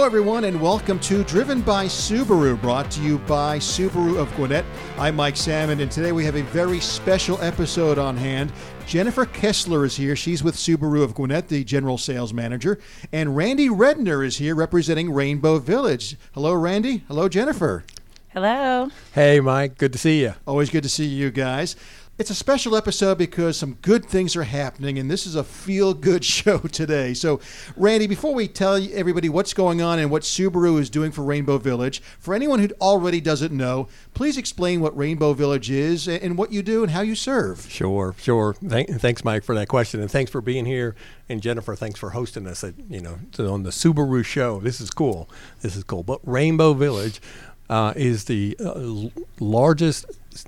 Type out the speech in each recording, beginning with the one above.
Hello, everyone, and welcome to Driven by Subaru, brought to you by Subaru of Gwinnett. I'm Mike Salmon, and today we have a very special episode on hand. Jennifer Kessler is here. She's with Subaru of Gwinnett, the general sales manager. And Randy Redner is here representing Rainbow Village. Hello, Randy. Hello, Jennifer. Hello. Hey, Mike. Good to see you. Always good to see you guys. It's a special episode because some good things are happening, and this is a feel good show today. So, Randy, before we tell everybody what's going on and what Subaru is doing for Rainbow Village, for anyone who already doesn't know, please explain what Rainbow Village is and what you do and how you serve. Sure, sure. Thank, thanks, Mike, for that question, and thanks for being here. And Jennifer, thanks for hosting us at you know on the Subaru show. This is cool. This is cool. But Rainbow Village uh, is the uh, largest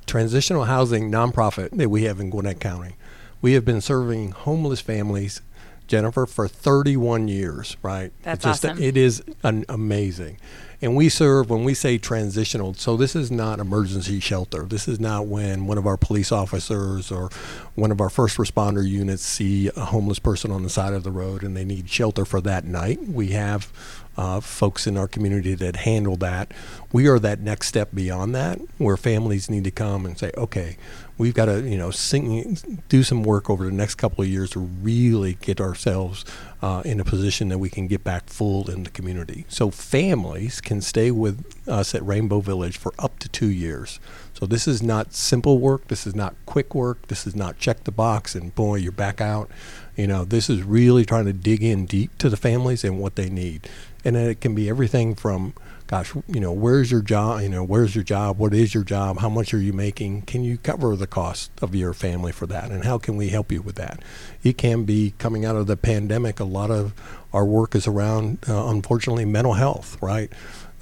transitional housing nonprofit that we have in Gwinnett County. We have been serving homeless families, Jennifer, for 31 years, right? That's it's just, awesome. It is an amazing. And we serve, when we say transitional, so this is not emergency shelter. This is not when one of our police officers or one of our first responder units see a homeless person on the side of the road and they need shelter for that night. We have uh, folks in our community that handle that. We are that next step beyond that, where families need to come and say, okay, we've got to you know sing, do some work over the next couple of years to really get ourselves uh, in a position that we can get back full in the community. So families can stay with us at Rainbow Village for up to two years. So this is not simple work. This is not quick work. This is not check the box and boy, you're back out. You know, this is really trying to dig in deep to the families and what they need. And then it can be everything from, gosh, you know, where's your job? You know, where's your job? What is your job? How much are you making? Can you cover the cost of your family for that? And how can we help you with that? It can be coming out of the pandemic. A lot of our work is around, uh, unfortunately, mental health, right?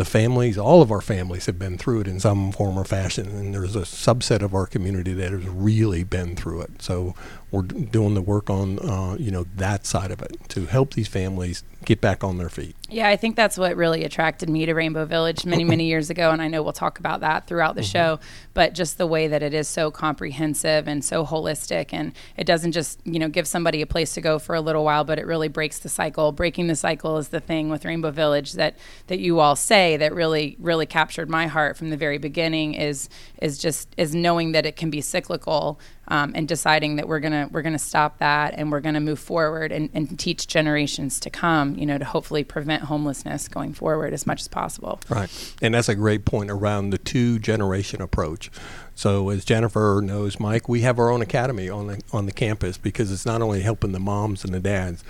the families, all of our families have been through it in some form or fashion, and there's a subset of our community that has really been through it. So we're doing the work on, uh, you know, that side of it to help these families get back on their feet. Yeah, I think that's what really attracted me to Rainbow Village many, many years ago. And I know we'll talk about that throughout the mm-hmm. show. But just the way that it is so comprehensive and so holistic. And it doesn't just, you know, give somebody a place to go for a little while, but it really breaks the cycle. Breaking the cycle is the thing with Rainbow Village that, that you all say that really, really captured my heart from the very beginning is, is just, is knowing that it can be cyclical um, and deciding that we're gonna we're gonna stop that and we're gonna move forward and, and teach generations to come, you know, to hopefully prevent homelessness going forward as much as possible. Right, and that's a great point around the two generation approach. So as Jennifer knows, Mike, we have our own academy on the on the campus because it's not only helping the moms and the dads,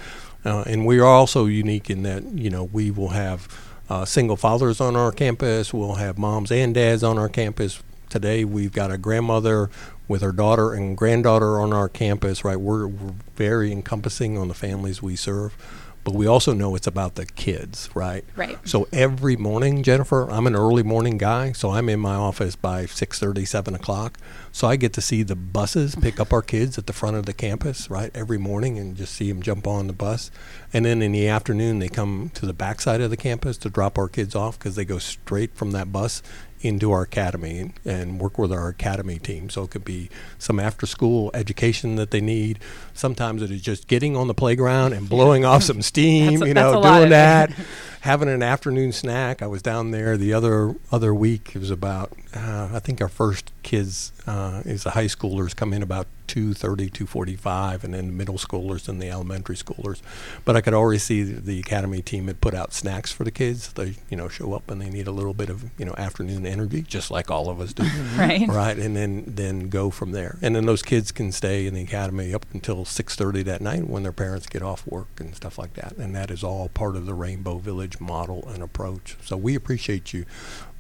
uh, and we are also unique in that you know we will have. Uh, single fathers on our campus. We'll have moms and dads on our campus. Today we've got a grandmother with our daughter and granddaughter on our campus, right? We're, we're very encompassing on the families we serve but we also know it's about the kids, right? Right. So every morning, Jennifer, I'm an early morning guy, so I'm in my office by 6:30, 7 o'clock. So I get to see the buses pick up our kids at the front of the campus, right, every morning, and just see them jump on the bus. And then in the afternoon, they come to the backside of the campus to drop our kids off because they go straight from that bus into our academy and work with our academy team. So it could be some after school education that they need. Sometimes it is just getting on the playground and blowing off some steam, a, you know, doing that, having an afternoon snack. I was down there the other other week. It was about uh, I think our first kids uh, is the high schoolers come in about 2.30 2.45 and then the middle schoolers and the elementary schoolers. But i could already see the academy team had put out snacks for the kids. They you know show up and they need a little bit of you know afternoon energy just like all of us do. Right. Right and then then go from there. And then those kids can stay in the academy up until 6.30 that night when their parents get off work and stuff like that. And that is all part of the rainbow village model and approach so we appreciate you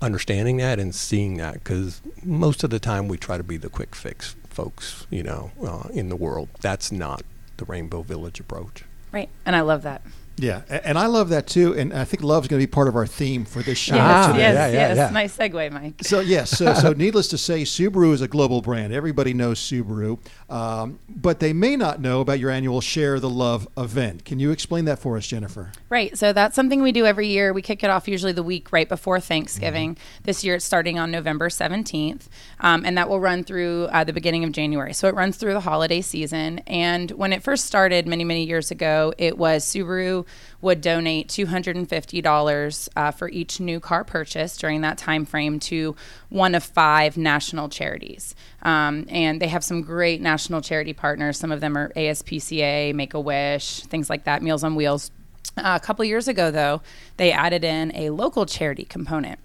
understanding that and seeing that because most of the time we try to be the quick fix folks, you know, uh, in the world. That's not the Rainbow Village approach. Right, and I love that. Yeah, and I love that too. And I think love is going to be part of our theme for this show. Yes, today. yes, yeah, yeah, yes. Yeah. Nice segue, Mike. So yes, so, so needless to say, Subaru is a global brand. Everybody knows Subaru, um, but they may not know about your annual Share the Love event. Can you explain that for us, Jennifer? Right. So that's something we do every year. We kick it off usually the week right before Thanksgiving. Mm-hmm. This year it's starting on November seventeenth, um, and that will run through uh, the beginning of January. So it runs through the holiday season. And when it first started many many years ago, it was Subaru would donate $250 uh, for each new car purchase during that time frame to one of five national charities. Um, and they have some great national charity partners. Some of them are ASPCA, Make a Wish, things like that, Meals on Wheels. Uh, a couple years ago, though, they added in a local charity component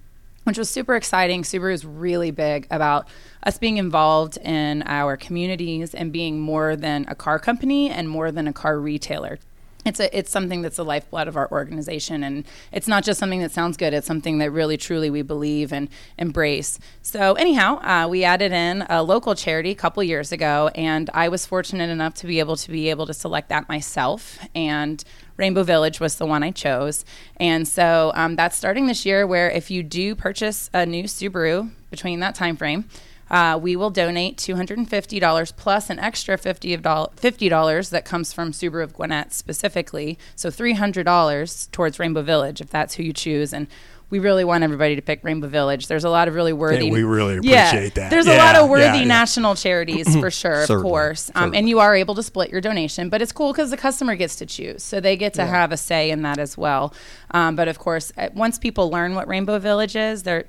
which was super exciting. Subaru is really big about us being involved in our communities and being more than a car company and more than a car retailer. It's a, it's something that's the lifeblood of our organization, and it's not just something that sounds good. It's something that really, truly we believe and embrace. So, anyhow, uh, we added in a local charity a couple years ago, and I was fortunate enough to be able to be able to select that myself. And Rainbow Village was the one I chose. And so um, that's starting this year, where if you do purchase a new Subaru between that time frame, uh, we will donate $250 plus an extra $50, $50 that comes from Subaru of Gwinnett specifically. So $300 towards Rainbow Village if that's who you choose. And we really want everybody to pick Rainbow Village. There's a lot of really worthy. Yeah, we really appreciate yeah, that. There's yeah, a lot of worthy national charities for sure, of course. Um, and you are able to split your donation, but it's cool because the customer gets to choose, so they get to have a say in that as well. Um, but of course, once people learn what Rainbow Village is, they're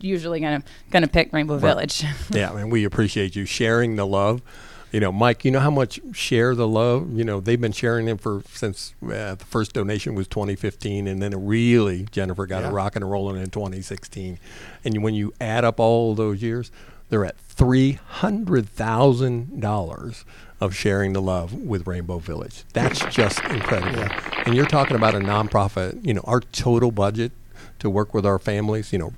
usually gonna gonna pick Rainbow right. Village. yeah, and we appreciate you sharing the love you know, Mike, you know how much share the love. You know, they've been sharing it for since uh, the first donation was 2015, and then it really Jennifer got yeah. it rocking and rolling in 2016. And when you add up all those years, they're at three hundred thousand dollars of sharing the love with Rainbow Village. That's just incredible. Yeah. And you're talking about a nonprofit. You know, our total budget to work with our families. You know,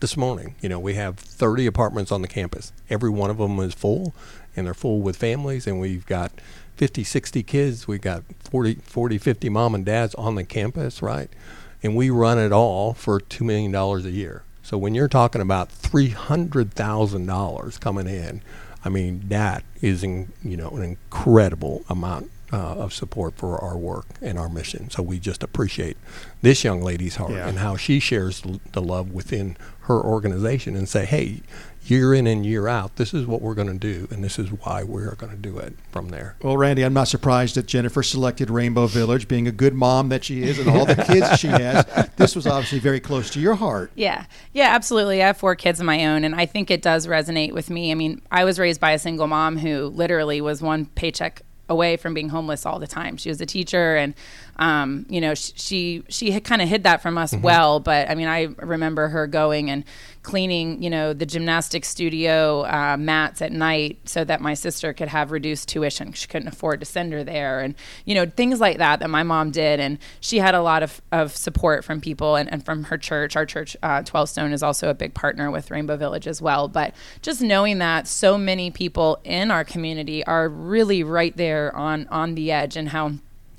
this morning, you know, we have 30 apartments on the campus. Every one of them is full and they're full with families and we've got 50 60 kids we've got 40 40 50 mom and dads on the campus right and we run it all for $2 million a year so when you're talking about $300000 coming in i mean that is in, you know an incredible amount uh, of support for our work and our mission. So we just appreciate this young lady's heart yeah. and how she shares the love within her organization and say, hey, year in and year out, this is what we're going to do, and this is why we're going to do it from there. Well, Randy, I'm not surprised that Jennifer selected Rainbow Village, being a good mom that she is, and all the kids she has. This was obviously very close to your heart. Yeah, yeah, absolutely. I have four kids of my own, and I think it does resonate with me. I mean, I was raised by a single mom who literally was one paycheck away from being homeless all the time. She was a teacher, and um, you know, she she, she kind of hid that from us mm-hmm. well. But I mean, I remember her going and cleaning, you know, the gymnastics studio uh, mats at night so that my sister could have reduced tuition. She couldn't afford to send her there, and you know, things like that that my mom did. And she had a lot of, of support from people and, and from her church. Our church, uh, Twelve Stone, is also a big partner with Rainbow Village as well. But just knowing that so many people in our community are really right there on on the edge, and how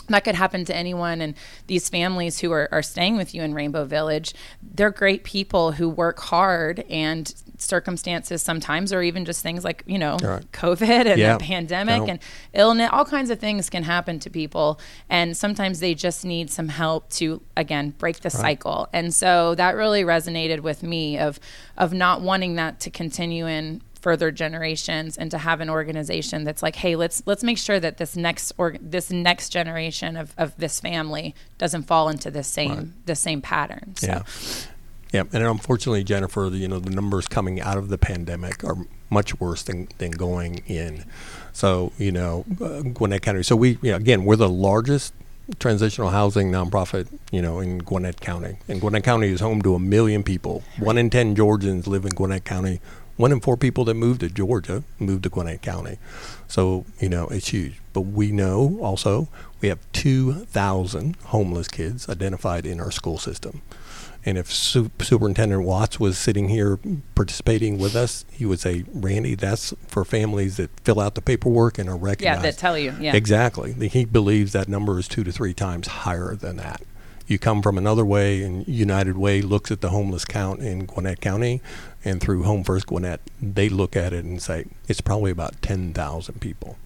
that could happen to anyone and these families who are, are staying with you in rainbow village they're great people who work hard and circumstances sometimes or even just things like you know right. covid and yeah. the pandemic and illness all kinds of things can happen to people and sometimes they just need some help to again break the right. cycle and so that really resonated with me of of not wanting that to continue in further generations and to have an organization that's like hey let's let's make sure that this next or this next generation of, of this family doesn't fall into the same right. the same pattern so. yeah yeah and unfortunately jennifer you know the numbers coming out of the pandemic are much worse than, than going in so you know uh, gwinnett county so we you know, again we're the largest transitional housing nonprofit, you know, in Gwinnett County. And Gwinnett County is home to a million people. One in ten Georgians live in Gwinnett County. One in four people that move to Georgia move to Gwinnett County. So, you know, it's huge. But we know also we have 2,000 homeless kids identified in our school system. And if Su- Superintendent Watts was sitting here participating with us, he would say, Randy, that's for families that fill out the paperwork and are recognized. Yeah, that tell you. Yeah. Exactly. He believes that number is two to three times higher than that you come from another way, and United Way looks at the homeless count in Gwinnett County, and through Home First Gwinnett, they look at it and say it's probably about 10,000 people.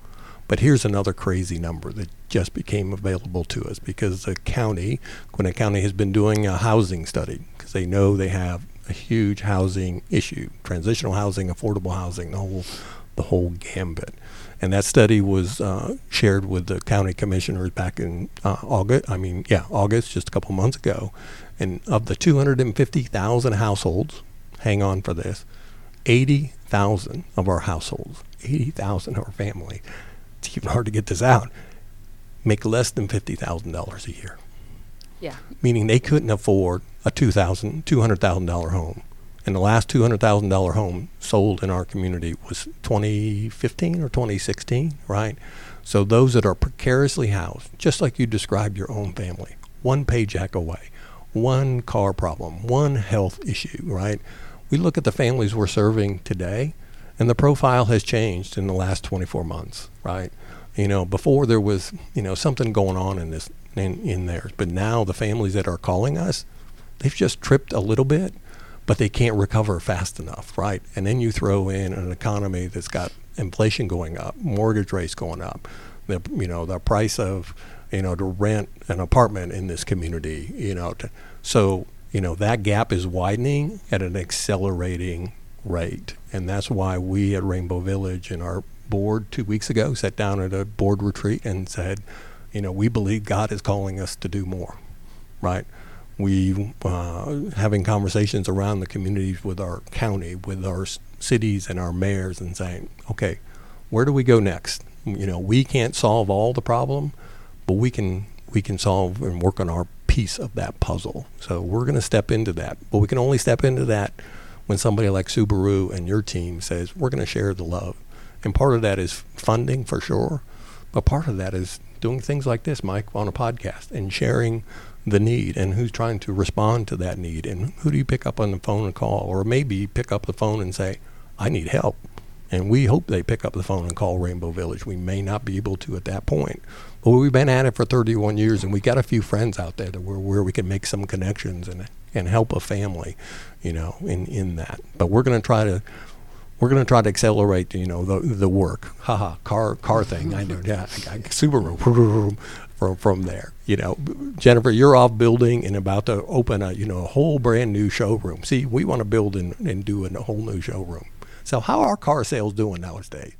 But here's another crazy number that just became available to us because the county, Gwinnett County, has been doing a housing study because they know they have a huge housing issue transitional housing, affordable housing, the whole, the whole gambit. And that study was uh, shared with the county commissioners back in uh, August. I mean, yeah, August, just a couple months ago. And of the 250,000 households, hang on for this, 80,000 of our households, 80,000 of our family, it's even hard to get this out, make less than $50,000 a year. Yeah. Meaning they couldn't afford a $2,000, $200,000 home and the last $200,000 home sold in our community was 2015 or 2016, right? So those that are precariously housed, just like you described your own family, one paycheck away, one car problem, one health issue, right? We look at the families we're serving today, and the profile has changed in the last 24 months, right? You know, before there was, you know, something going on in this in, in there, but now the families that are calling us, they've just tripped a little bit but they can't recover fast enough, right? And then you throw in an economy that's got inflation going up, mortgage rates going up, the you know the price of you know to rent an apartment in this community, you know, to, so you know that gap is widening at an accelerating rate, and that's why we at Rainbow Village and our board two weeks ago sat down at a board retreat and said, you know, we believe God is calling us to do more, right? We uh, having conversations around the communities with our county, with our cities and our mayors, and saying, okay, where do we go next? You know, we can't solve all the problem, but we can we can solve and work on our piece of that puzzle. So we're going to step into that, but we can only step into that when somebody like Subaru and your team says we're going to share the love. And part of that is funding for sure, but part of that is doing things like this, Mike, on a podcast and sharing the need and who's trying to respond to that need. And who do you pick up on the phone and call? Or maybe pick up the phone and say i need help. And we hope they pick up the phone and call rainbow village. We may not be able to at that point. But we've been at it for 31 years and we got a few friends out there that where, where we can make some connections and and help a family you know in in that. But we're going to try to we're going to try to accelerate, you know, the the work. Haha, car car thing. I know. Yeah, Subaru from from there. You know, Jennifer, you're off building and about to open a you know a whole brand new showroom. See, we want to build and, and do a whole new showroom. So how are car sales doing nowadays?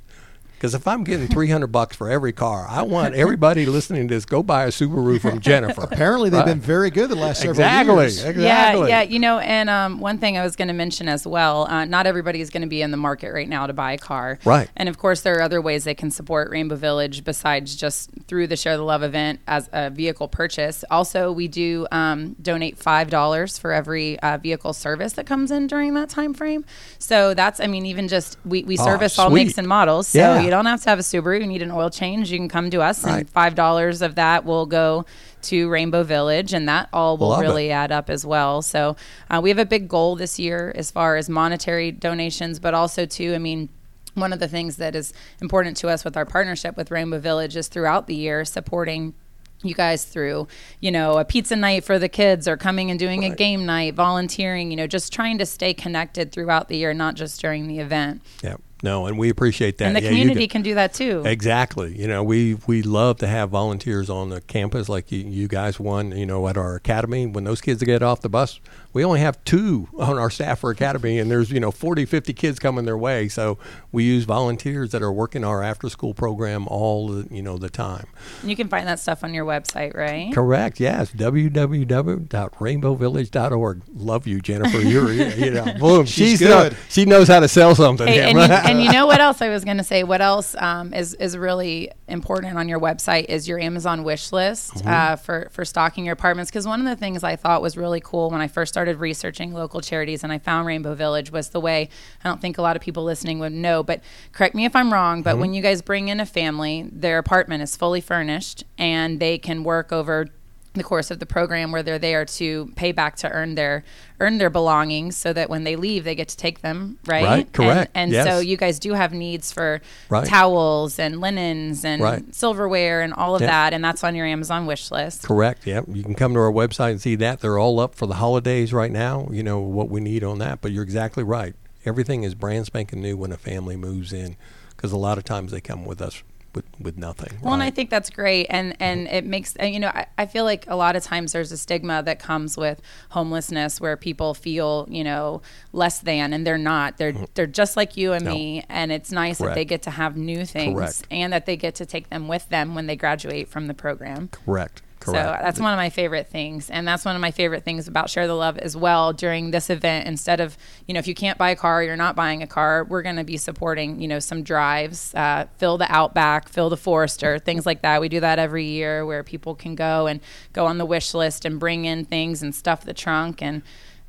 Because if I'm getting 300 bucks for every car, I want everybody listening to this go buy a Subaru from Jennifer. Apparently, they've right? been very good the last several exactly, years. Exactly. Yeah, yeah. You know, and um, one thing I was going to mention as well, uh, not everybody is going to be in the market right now to buy a car. Right. And of course, there are other ways they can support Rainbow Village besides just through the Share the Love event as a vehicle purchase. Also, we do um, donate five dollars for every uh, vehicle service that comes in during that time frame. So that's, I mean, even just we, we service oh, all makes and models, so yeah. you don't have to have a Subaru you need an oil change, you can come to us, right. and five dollars of that will go to Rainbow Village, and that all will Love really it. add up as well. So uh, we have a big goal this year as far as monetary donations, but also too, I mean. One of the things that is important to us with our partnership with Rainbow Village is throughout the year supporting you guys through, you know, a pizza night for the kids or coming and doing right. a game night, volunteering, you know, just trying to stay connected throughout the year, not just during the event. Yeah. No, and we appreciate that. And the yeah, community can, can, do that too. Exactly. You know, we we love to have volunteers on the campus, like you, you guys won. You know, at our academy, when those kids get off the bus, we only have two on our staff for academy, and there's you know 40, 50 kids coming their way. So we use volunteers that are working our after school program all the, you know the time. You can find that stuff on your website, right? Correct. Yes. www.rainbowvillage.org. Love you, Jennifer. You're you know boom. She's, She's good. she knows how to sell something. Hey, and, you, and, you, know what else I was going to say? What else um, is is really important on your website is your Amazon wish list mm-hmm. uh, for for stocking your apartments. Because one of the things I thought was really cool when I first started researching local charities and I found Rainbow Village was the way. I don't think a lot of people listening would know, but correct me if I'm wrong. But mm-hmm. when you guys bring in a family, their apartment is fully furnished and they can work over the course of the program where they're there to pay back to earn their earn their belongings so that when they leave they get to take them right right correct and, and yes. so you guys do have needs for right. towels and linens and right. silverware and all of that and that's on your amazon wish list correct yeah you can come to our website and see that they're all up for the holidays right now you know what we need on that but you're exactly right everything is brand spanking new when a family moves in because a lot of times they come with us with, with nothing. Well, and I think that's great, and and it makes you know I, I feel like a lot of times there's a stigma that comes with homelessness where people feel you know less than, and they're not. They're they're just like you and Mm-hmm. No. me, and it's nice that they get to have new things Correct. and that they get to take them with them when they graduate from the program. correct. So that's one of my favorite things. And that's one of my favorite things about Share the Love as well during this event. Instead of, you know, if you can't buy a car, you're not buying a car, we're going to be supporting, you know, some drives, uh, fill the Outback, fill the Forester, things like that. We do that every year where people can go and go on the wish list and bring in things and stuff the trunk. And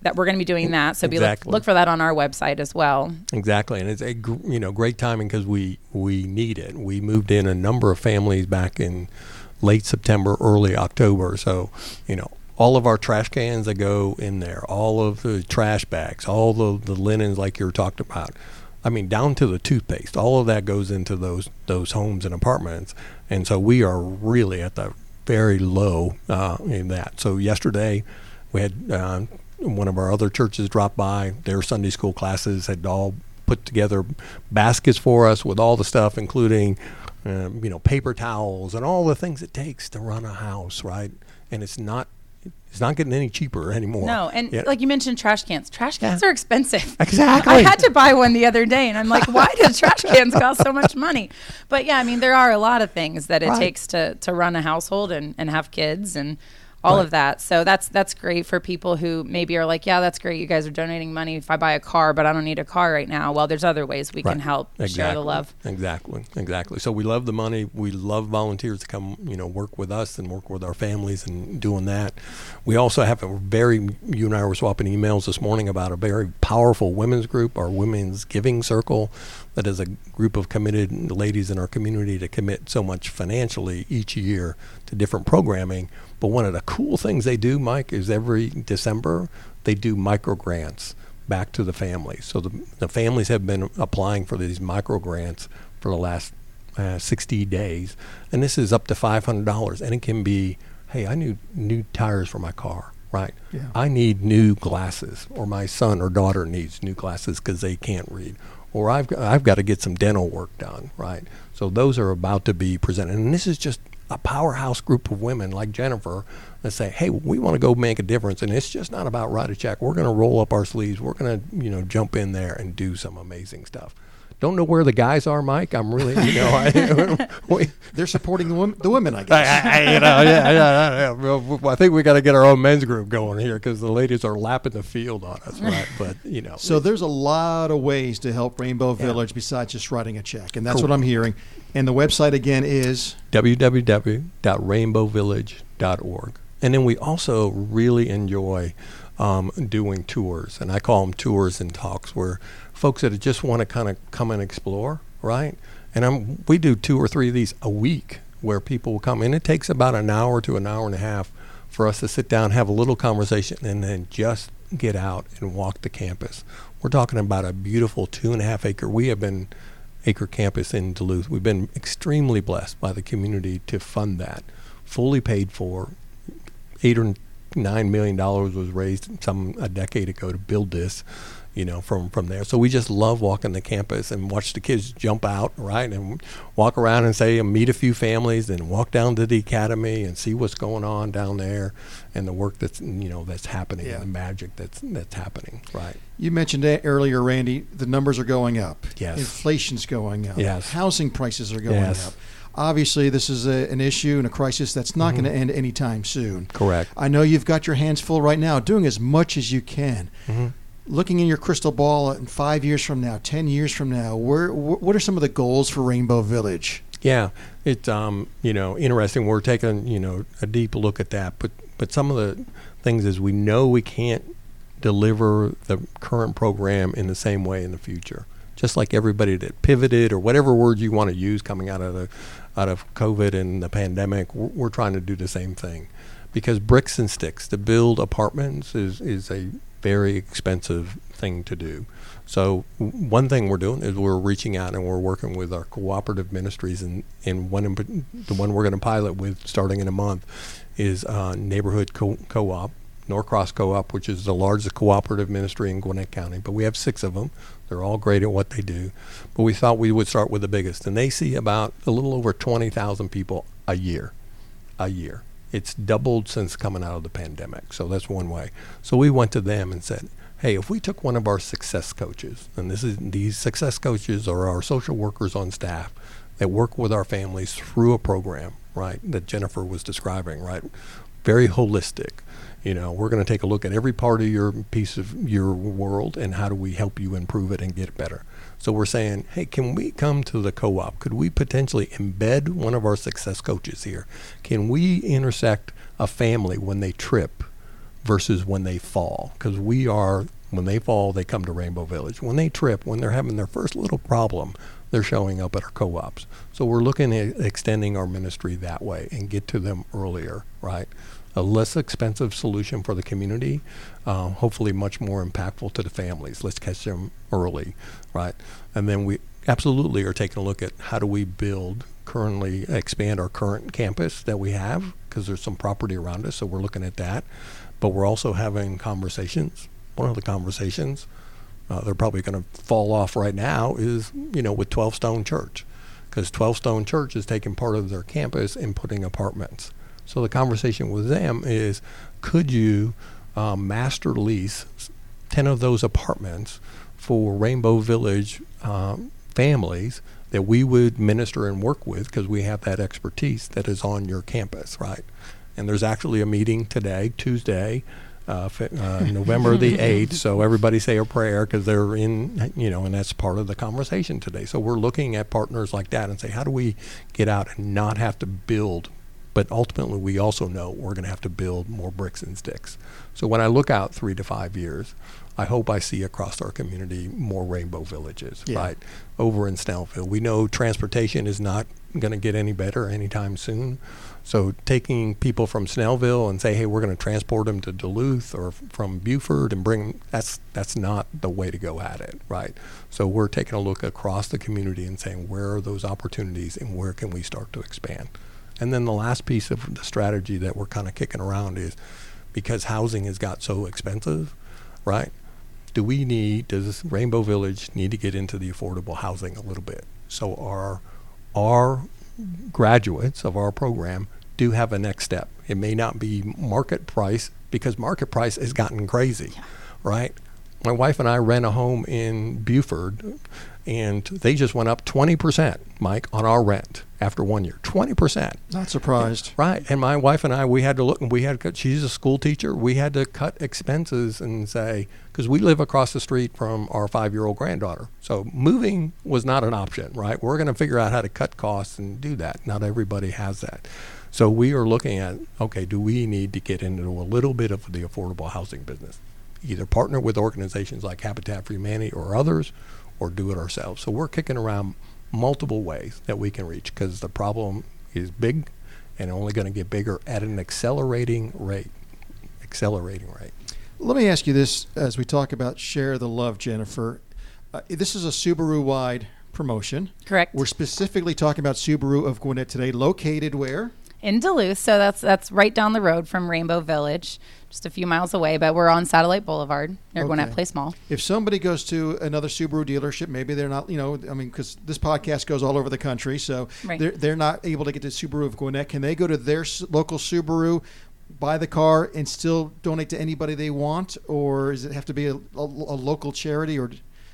that we're going to be doing that. So be look, look for that on our website as well. Exactly, and it's a you know great timing because we we need it. We moved in a number of families back in late September, early October. So you know all of our trash cans that go in there, all of the trash bags, all the the linens like you were talking about. I mean, down to the toothpaste, all of that goes into those those homes and apartments, and so we are really at the very low uh, in that. So yesterday, we had uh, one of our other churches drop by. Their Sunday school classes had all put together baskets for us with all the stuff, including um, you know paper towels and all the things it takes to run a house, right? And it's not it's not getting any cheaper anymore. No, and Yeah. like you mentioned, trash cans. Trash cans Yeah. are expensive. Exactly. I had to buy one the other day, and I'm like, why do trash cans cost so much money? But yeah, I mean, there are a lot of things that it Right. takes to to run a household and and have kids and all Right. of that. So that's that's great for people who maybe are like, yeah, that's great. You guys are donating money if I buy a car, but I don't need a car right now. Well, there's other ways we can Right. help share the love. Exactly, exactly. So we love the money. We love volunteers to come, you know, work with us and work with our families and doing that. We also have a very. You and I were swapping emails this morning about a very powerful women's group, our Women's Giving Circle, that is a group of committed ladies in our community to commit so much financially each year to different programming. But one of the cool things they do, Mike, is every December they do micro grants back to the families. So the, the families have been applying for these micro grants for the last uh, 60 days, and this is up to $500, and it can be, hey, I need new tires for my car, right? Yeah. I need new glasses, or my son or daughter needs new glasses because they can't read, or I've I've got to get some dental work done, right? So those are about to be presented, and this is just a powerhouse group of women like Jennifer that say, "Hey, we want to go make a difference," and it's just not about write a check. We're going to roll up our sleeves. We're going to, you know, jump in there and do some amazing stuff. Don't know where the guys are, Mike. I'm really, you know, I, we, They're supporting the women, the women I guess. I, I- you know, yeah, yeah, yeah, yeah. I think we got to get our own men's group going here because the ladies are lapping the field on us, right? But you know, So there's a lot of ways to help Rainbow Village besides just writing a check, and that's what I'm hearing. And the website again is www.rainbowvillage.org. And then we also really enjoy um, doing tours, and I call them tours and talks, where folks that just want to kind of come and explore, right? And I'm, we do two or three of these a week, where people will come, and it takes about an hour to an hour and a half for us to sit down, have a little conversation, and then just get out and walk the campus. We're talking about a beautiful two and a half acre. We have been acre campus in Duluth. We've been extremely blessed by the community to fund that, fully paid for. Eight or nine million dollars was raised some a decade ago to build this, you know, from from there. So we just love walking the campus and watch the kids jump out, right, and walk around and say and meet a few families, and walk down to the academy and see what's going on down there, and the work that's you know that's happening, Yeah. and the magic that's that's happening, right. you mentioned that earlier, Randy. The numbers are going up. Yes. Inflation's going up. Yes. Housing prices are going Yes. up. Obviously, this is a, an issue and a crisis that's not Mm-hmm. going to end anytime soon. Correct. I know you've got your hands full right now, doing as much as you can. Mm-hmm. Looking in your crystal ball, in five years from now, ten years from now, where wh- what are some of the goals for Rainbow Village? Yeah, it's um, you know interesting. We're taking you know a deep look at that, but but some of the things is we know we can't deliver the current program in the same way in the future. Just like everybody that pivoted or whatever word you want to use coming out of the out of COVID and the pandemic, we're, we're trying to do the same thing because bricks and sticks to build apartments is is a very expensive thing to do. So one thing we're doing is we're reaching out and we're working with our cooperative ministries and, and one in, the one we're going to pilot with starting in a month is uh, neighborhood co- co-op Norcross Co-op, which is the largest cooperative ministry in Gwinnett County, but we have six of them. They're all great at what they do. But we thought we would start with the biggest, and they see about a little over 20,000 people a year. A year. It's doubled since coming out of the pandemic. So that's one way. So we went to them and said, hey, if we took one of our success coaches, and this is these success coaches are our social workers on staff that work with our families through a program, right, that Jennifer was describing, right? Very holistic. You know, we're going to take a look at every part of your piece of your world and how do we help you improve it and get it better. So we're saying, hey, can we come to the co op? Could we potentially embed one of our success coaches here? Can we intersect a family when they trip versus when they fall? Because we are, when they fall, they come to Rainbow Village. When they trip, when they're having their first little problem, they're showing up at our co ops. So we're looking at extending our ministry that way and get to them earlier, right? A less expensive solution for the community, uh, hopefully much more impactful to the families. Let's catch them early, right? And then we absolutely are taking a look at how do we build currently expand our current campus that we have because there's some property around us, so we're looking at that. But we're also having conversations. One of the conversations uh, they're probably going to fall off right now is you know with 12 Stone Church because 12 Stone Church is taking part of their campus and putting apartments. So the conversation with them is, could you um, master lease 10 of those apartments for Rainbow Village um, families that we would minister and work with because we have that expertise that is on your campus, right? And there's actually a meeting today, Tuesday, uh, uh, November the 8th. So everybody say a prayer because they're in, you know, and that's part of the conversation today. So we're looking at partners like that and say, how do we get out and not have to build but ultimately, we also know we're going to have to build more bricks and sticks. So when I look out three to five years, I hope I see across our community more rainbow villages, yeah. right? Over in Snellville. We know transportation is not going to get any better anytime soon. So taking people from Snellville and say, hey, we're going to transport them to Duluth or from Buford and bring them, that's, that's not the way to go at it, right? So we're taking a look across the community and saying, where are those opportunities and where can we start to expand? And then the last piece of the strategy that we're kind of kicking around is because housing has got so expensive, right? Do we need, does Rainbow Village need to get into the affordable housing a little bit? So our, our graduates of our program do have a next step. It may not be market price because market price has gotten crazy, yeah. right? My wife and I rent a home in Buford and they just went up 20%, Mike, on our rent after one year. 20%. Not surprised. Right. And my wife and I, we had to look, and we had to, she's a school teacher. We had to cut expenses and say, because we live across the street from our five year old granddaughter. So moving was not an option, right? We're going to figure out how to cut costs and do that. Not everybody has that. So we are looking at, okay, do we need to get into a little bit of the affordable housing business? Either partner with organizations like Habitat for Humanity or others, or do it ourselves. So we're kicking around multiple ways that we can reach because the problem is big and only going to get bigger at an accelerating rate. Accelerating rate. Let me ask you this as we talk about share the love, Jennifer. Uh, this is a Subaru wide promotion. Correct. We're specifically talking about Subaru of Gwinnett today, located where? In Duluth, so that's that's right down the road from Rainbow Village just a few miles away, but we're on Satellite Boulevard near okay. Gwinnett Place Mall. If somebody goes to another Subaru dealership, maybe they're not, you know, I mean, because this podcast goes all over the country, so right. they're, they're not able to get to Subaru of Gwinnett. Can they go to their local Subaru, buy the car, and still donate to anybody they want, or does it have to be a, a, a local charity, or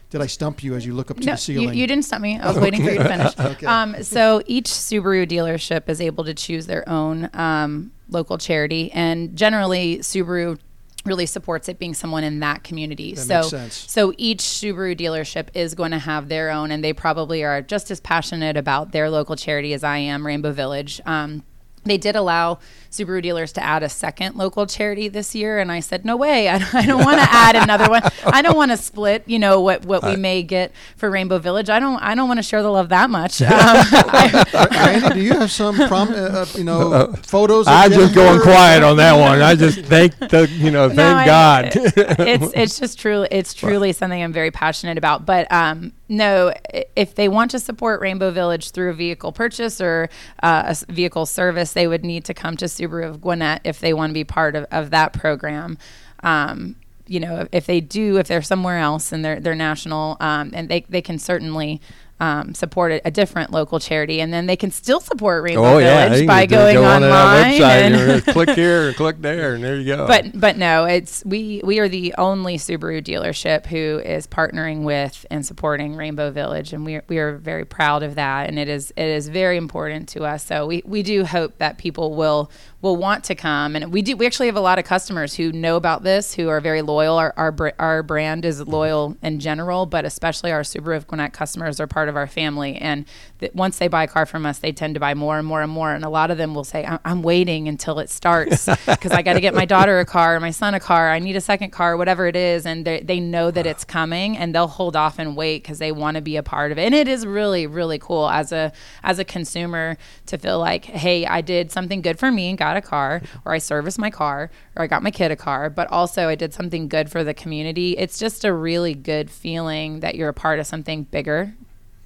did I stump you as you look up to no, the ceiling? You, you didn't stump me. I was waiting for you to finish. okay. um, so each Subaru dealership is able to choose their own um, local charity, and generally Subaru really supports it being someone in that community. That so so each Subaru dealership is going to have their own and they probably are just as passionate about their local charity as I am, Rainbow Village. Um, they did allow Subaru dealers to add a second local charity this year, and I said, "No way! I, I don't want to add another one. I don't want to split. You know what what we may get for Rainbow Village. I don't I don't want to share the love that much." Um, Randy, do you have some prom, uh, uh you know uh, photos? I'm just going quiet on that one. I just thank the you know thank no, God. it's it's just truly it's truly something I'm very passionate about. But um, no, if they want to support Rainbow Village through a vehicle purchase or uh, a vehicle service they would need to come to Subaru of Gwinnett if they want to be part of, of that program. Um, you know, if they do, if they're somewhere else and they're they're national, um, and they they can certainly um, support a, a, different local charity, and then they can still support Rainbow oh, Village yeah, by going go on online. and click here, or click there, and there you go. But but no, it's we we are the only Subaru dealership who is partnering with and supporting Rainbow Village, and we are, we are very proud of that, and it is it is very important to us. So we we do hope that people will will want to come. And we do we actually have a lot of customers who know about this who are very loyal. Our our, our brand is loyal in general but especially our Subaru of Gwinnett customers are part of our family. And that once they buy a car from us they tend to buy more and more and more. And a lot of them will say I'm waiting until it starts because I got to get my daughter a car my son a car I need a second car whatever it is. And they, know that it's coming and they'll hold off and wait because they want to be a part of it. And it is really really cool as a as a consumer to feel like hey I did something good for me and got a car or I serviced my car or I got my kid a car, but also I did something good for the community. It's just a really good feeling that you're a part of something bigger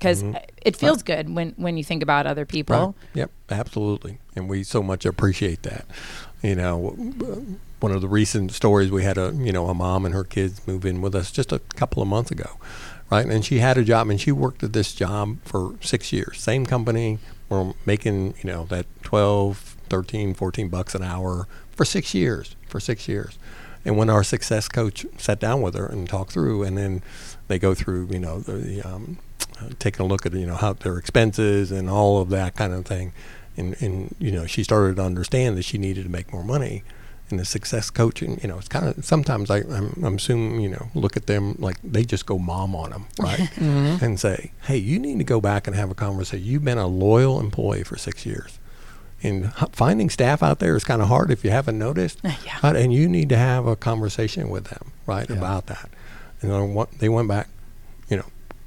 because mm-hmm. it feels right. good when, when you think about other people. Right. Yep, absolutely. And we so much appreciate that. You know, one of the recent stories we had a, you know, a mom and her kids move in with us just a couple of months ago. Right. And she had a job and she worked at this job for six years, same company. We're making, you know, that 12, 13, 14 bucks an hour for six years, for six years. And when our success coach sat down with her and talked through, and then they go through, you know, the, um, taking a look at, you know, how their expenses and all of that kind of thing. And, and, you know, she started to understand that she needed to make more money. And the success coaching, you know, it's kind of sometimes I, I'm, I'm assuming, you know, look at them like they just go mom on them, right? mm-hmm. And say, hey, you need to go back and have a conversation. You've been a loyal employee for six years and finding staff out there is kind of hard if you haven't noticed. yeah. Right? And you need to have a conversation with them, right, yeah. about that. And they went back, you know,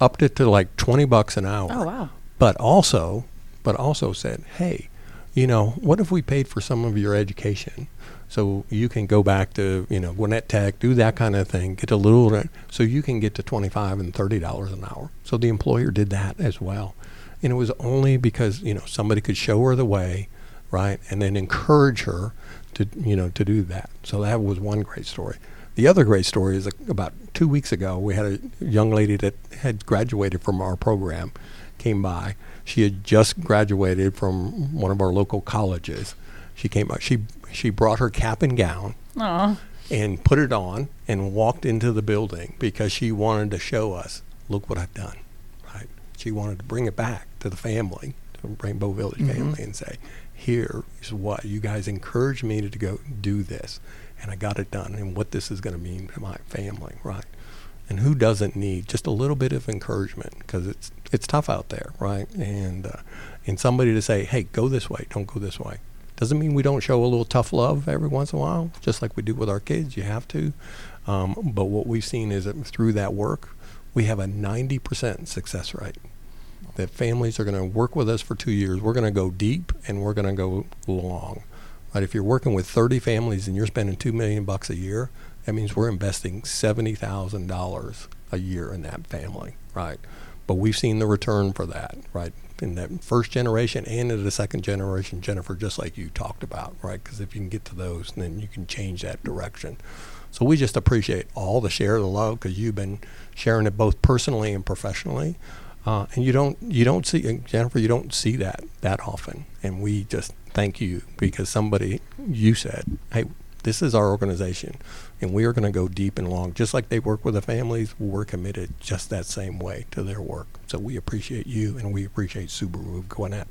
upped it to like 20 bucks an hour. Oh, wow. But also, but also said, hey, you know, what if we paid for some of your education? So you can go back to, you know, Gwinnett Tech, do that kind of thing, get a little, so you can get to 25 and $30 an hour. So the employer did that as well. And it was only because, you know, somebody could show her the way right? And then encourage her to, you know, to do that. So that was one great story. The other great story is about two weeks ago, we had a young lady that had graduated from our program came by. She had just graduated from one of our local colleges. She came by. She she brought her cap and gown Aww. and put it on and walked into the building because she wanted to show us, look what I've done. Right? She wanted to bring it back to the family, to Rainbow Village mm-hmm. family, and say, here is what you guys encouraged me to go do this, and I got it done, and what this is going to mean to my family, right? And who doesn't need just a little bit of encouragement because it's it's tough out there, right? And uh, and somebody to say, hey, go this way, don't go this way. Doesn't mean we don't show a little tough love every once in a while, just like we do with our kids. You have to. Um, but what we've seen is that through that work, we have a 90% success rate that families are going to work with us for two years. We're going to go deep and we're going to go long. Right? If you're working with 30 families and you're spending two million bucks a year, that means we're investing seventy thousand dollars a year in that family, right? But we've seen the return for that, right? In that first generation and in the second generation, Jennifer, just like you talked about, right? Because if you can get to those, then you can change that direction. So we just appreciate all the share of the love because you've been sharing it both personally and professionally. Uh, and you don't you don't see Jennifer you don't see that that often. And we just thank you because somebody you said hey this is our organization and we are going to go deep and long. Just like they work with the families we're committed just that same way to their work. So we appreciate you and we appreciate Subaru of Gwinnett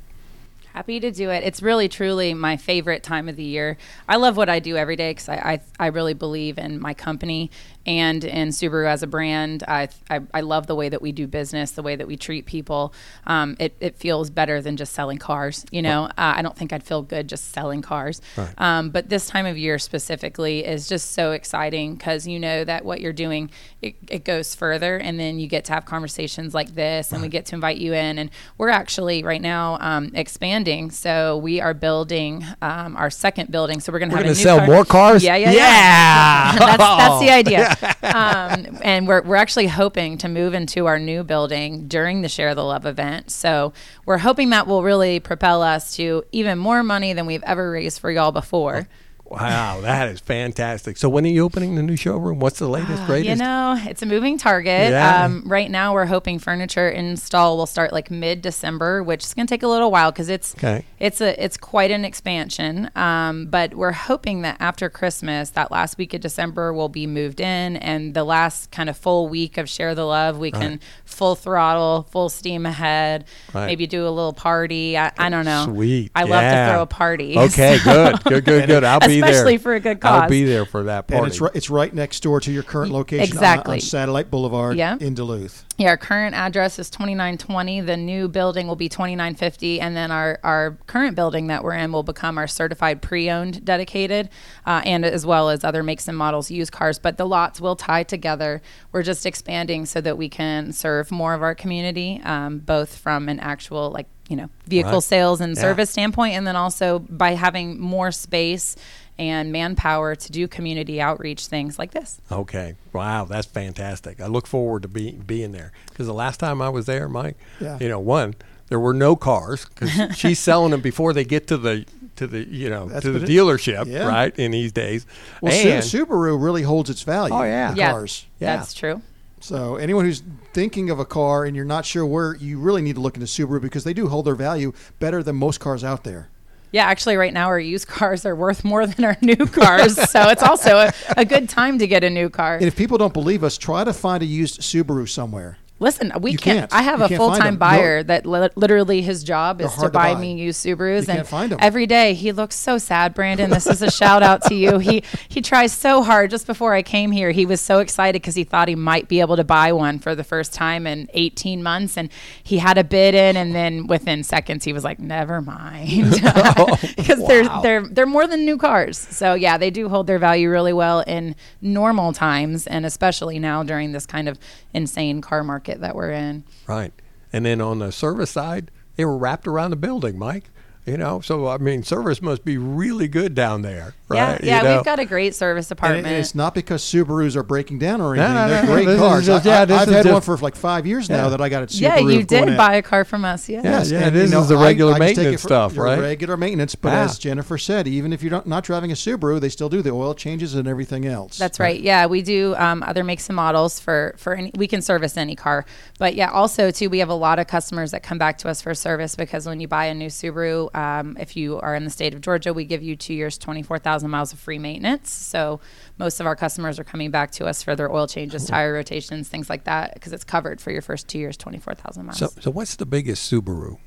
Happy to do it. It's really, truly my favorite time of the year. I love what I do every day because I, I, I, really believe in my company and in Subaru as a brand. I, I, I, love the way that we do business, the way that we treat people. Um, it, it feels better than just selling cars. You know, uh, I don't think I'd feel good just selling cars. Right. Um, but this time of year specifically is just so exciting because you know that what you're doing, it, it, goes further. And then you get to have conversations like this and right. we get to invite you in. And we're actually right now um, expanding expanding. So we are building um, our second building. So we're going to have a gonna new sell car- more cars? Yeah, yeah, Yeah. that's, that's the idea. Um, and we're, we're actually hoping to move into our new building during the Share the Love event. So we're hoping that will really propel us to even more money than we've ever raised for y'all before. Wow, that is fantastic. So when are you opening the new showroom? What's the latest, You greatest? You know, it's a moving target. Yeah. Um, right now, we're hoping furniture install will start like mid December, which is going to take a little while because it's Okay. it's a it's quite an expansion. Um, but we're hoping that after Christmas, that last week of December, will be moved in, and the last kind of full week of share the love, we can full throttle, full steam ahead. Right. Maybe do a little party. I, I don't know. Sweet. I love to throw a party. Okay, good, good, good, good. I'll be. Especially for a good I'll cause. be there for that party. And it's right, it's right next door to your current location on- exactly. on, Satellite Boulevard Yeah. in Duluth. Yeah, our current address is 2920. The new building will be 2950. And then our, our current building that we're in will become our certified pre owned dedicated, uh, and as well as other makes and models used cars. But the lots will tie together. We're just expanding so that we can serve more of our community, um, both from an actual, like, you know, vehicle Right. sales and Yeah. service standpoint, and then also by having more space and manpower to do community outreach things like this. Okay. Wow, that's fantastic. I look forward to be, being there because the last time I was there, Mike, Yeah. you know, one there were no cars because she's selling them before they get to the to the you know That's to the dealership, yeah. right? In these days, Well, and Subaru really holds its value. Oh, yeah. the Yeah. cars. Yeah. That's true. So anyone who's thinking of a car and you're not sure where, you really need to look into Subaru because they do hold their value better than most cars out there. Yeah, actually, right now our used cars are worth more than our new cars, so it's also a, a good time to get a new car. And if people don't believe us, try to find a used Subaru somewhere. Listen, we You can't, can't. I have You a full time buyer No. that li- literally his job They're is to hard to buy, buy. me used Subarus, You and can't find 'em. every day he looks so sad. Brandon, this is a shout out to you. He he tries so hard. Just before I came here, he was so excited because he thought he might be able to buy one for the first time in 18 months, and he had a bid in, and then within seconds he was like, "Never mind," because Wow. they're they're they're more than new cars. So yeah, they do hold their value really well in normal times, and especially now during this kind of insane car market that we're in. right, and then on the service side, they were wrapped around the building, Mike. You know, so I mean, service must be really good down there, right? Yeah, yeah, You know? we've got a great service And, department. it- and it's not because Subarus are breaking down or anything. no, They're no, great cars. just- I, yeah, this have is had one for like five years now Yeah. that I got at Subaru. yeah, you did Gwinnett. buy a car from us. Yeah. Yeah, Yes, yeah, and, this you know, is the I- regular I take maintenance it stuff, right? Regular maintenance, but Yeah. as Jennifer said, even if you're not, not driving a Subaru, they still do the oil changes and everything else. That's right. Yeah, we do um, other makes and models for for any. We can service any car, but yeah, also too, we have a lot of customers that come back to us for service because when you buy a new Subaru, um, if you are in the state of Georgia, we give you two years, twenty four thousand miles of free maintenance. So most of our customers are coming back to us for their oil changes, tire rotations, things like that, because it's covered for your first two years, twenty four thousand miles. So, so what's the biggest Subaru?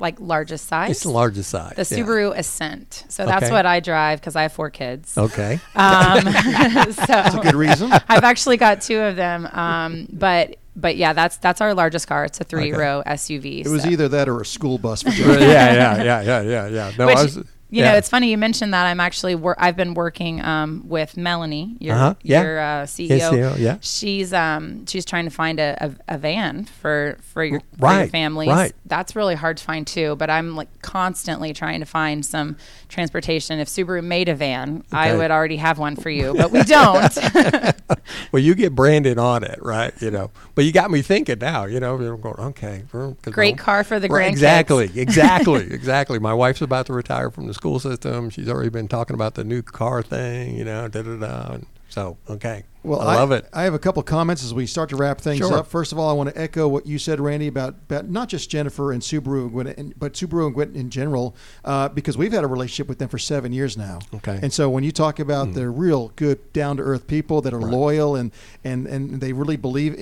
like largest size. It's the largest size. The yeah. Subaru Ascent. So that's Okay. what I drive because I have four kids. Okay. Um, That's a good reason. I've actually got two of them. Um, but but yeah, that's that's our largest car. It's a three row SUV. It was either that or a school bus. For yeah, yeah, yeah, yeah, yeah, yeah. No, Which, I was, you yeah. know, it's funny you mentioned that. I'm actually wor- I've been working um, with Melanie, your Uh-huh, yeah. your uh, CEO. Yes, CEO, yeah. She's um she's trying to find a, a, a van for for your, for your Right, families. right. That's really hard to find too. But I'm like constantly trying to find some transportation. If Subaru made a van, I would already have one for you. But we don't. well, you get branded on it, right? You know, but you got me thinking now. You know, I'm going okay. Great car for the Right, grandkids. Exactly, exactly, exactly. My wife's about to retire from the school system. She's already been talking about the new car thing. You know, da da da. And So okay, Well, I love it. I have a couple comments as we start to wrap things Sure. up. First of all, I want to echo what you said, Randy, about, about not just Jennifer and Subaru, and Gwinnett, but Subaru and Gwinnett in general, uh, because we've had a relationship with them for seven years now. Okay. And so when you talk about the real good, down to earth people that are loyal and, and, and they really believe.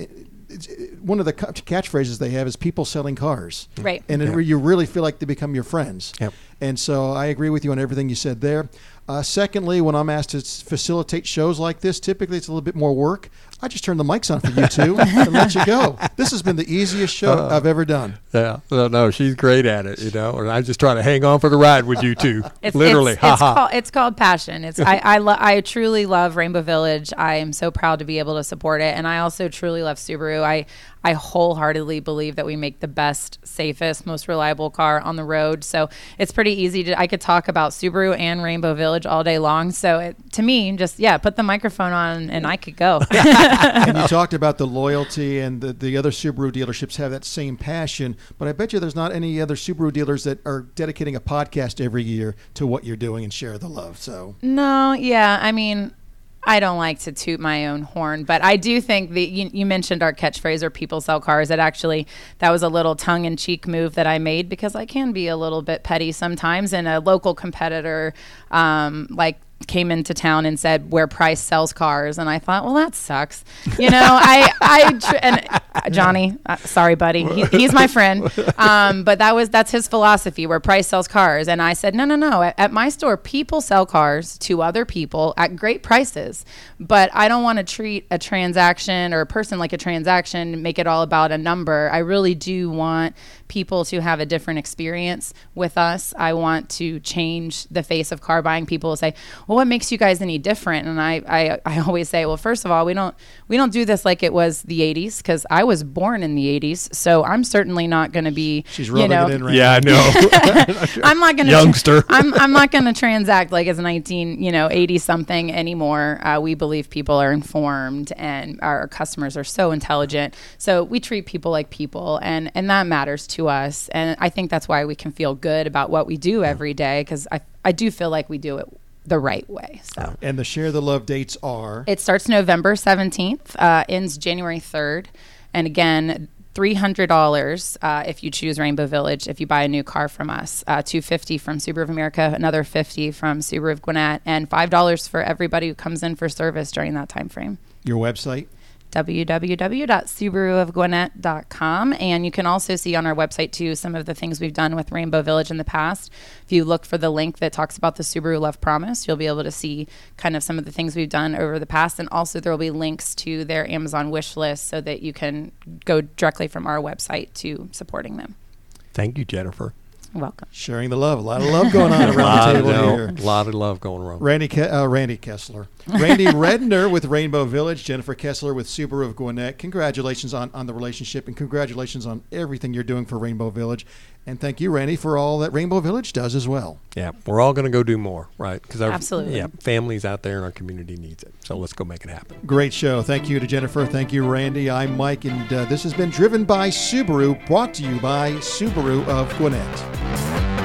It's, one of the catchphrases they have is "people selling cars," Right. And it, Yeah. you really feel like they become your friends. Yep. And so I agree with you on everything you said there. Uh, secondly, when I'm asked to facilitate shows like this, typically it's a little bit more work. I just turn the mics on for you two and let you go. This has been the easiest show Uh, I've ever done. Yeah, no, no, she's great at it, you know. And I just try to hang on for the ride with you two, It's, literally. it's, ha it's, ha. called, it's called passion. It's I I, lo- I truly love Rainbow Village. I am so proud to be able to support it, and I also truly love Subaru. I I wholeheartedly believe that we make the best, safest, most reliable car on the road. So it's pretty easy to. I could talk about Subaru and Rainbow Village all day long. So it, to me, just yeah, put the microphone on and I could go. and you talked about the loyalty and the, the other Subaru dealerships have that same passion, but I bet you there's not any other Subaru dealers that are dedicating a podcast every year to what you're doing and share the love. So No, yeah. I mean, I don't like to toot my own horn, but I do think that you, you mentioned our catchphrase or people sell cars. That actually, that was a little tongue in cheek move that I made because I can be a little bit petty sometimes. And a local competitor, um, like, came into town and said where price sells cars and i thought well that sucks. You know i i tr- and uh, johnny uh, sorry buddy. He, he's my friend. Um, but that was that's his philosophy where price sells cars. And i said no no no. At, at my store people sell cars to other people at great prices. But i don't want to treat a transaction or a person like a transaction make it all about a number. I really do want people to have a different experience with us. I want to change the face of car buying. People will say well what makes you guys any different and I, I i always say well first of all we don't we don't do this like it was the 80s because i was born in the 80s so i'm certainly not going to be she's you know, it in right yeah, I know. I'm not gonna Youngster. I'm I'm not gonna transact like it's 19, you know, 80 something anymore. Uh, we believe people are informed and our customers are so intelligent. So we treat people like people, and and that matters to us. And I think that's why we can feel good about what we do every day because I I do feel like we do it the right way. So. And the share the love dates are It starts November 17th, uh, ends January 3rd. And again, $300 uh, if you choose Rainbow Village if you buy a new car from us. Uh, 250 from Subaru of America, another 50 from Subaru of Gwinnett, and $5 for everybody who comes in for service during that time frame your website. www.subaruofgwinnett.com. And you can also see on our website, too, some of the things we've done with Rainbow Village in the past. If you look for the link that talks about the Subaru Love Promise, you'll be able to see kind of some of the things we've done over the past. And also, there will be links to their Amazon wish list so that you can go directly from our website to supporting them. Thank you, Jennifer. You're welcome. Sharing the love. A lot of love going on around the table no, here. A lot of love going around. Randy Ke- uh, Randy Kessler, Randy Redner with Rainbow Village, Jennifer Kessler with Subaru of Gwinnett. Congratulations on, on the relationship and congratulations on everything you're doing for Rainbow Village. And thank you, Randy, for all that Rainbow Village does as well. Yeah, we're all going to go do more, right? Because our Absolutely. yeah, families out there in our community needs it. So let's go make it happen. Great show. Thank you to Jennifer. Thank you, Randy. I'm Mike, and uh, this has been Driven by Subaru, brought to you by Subaru of Gwinnett.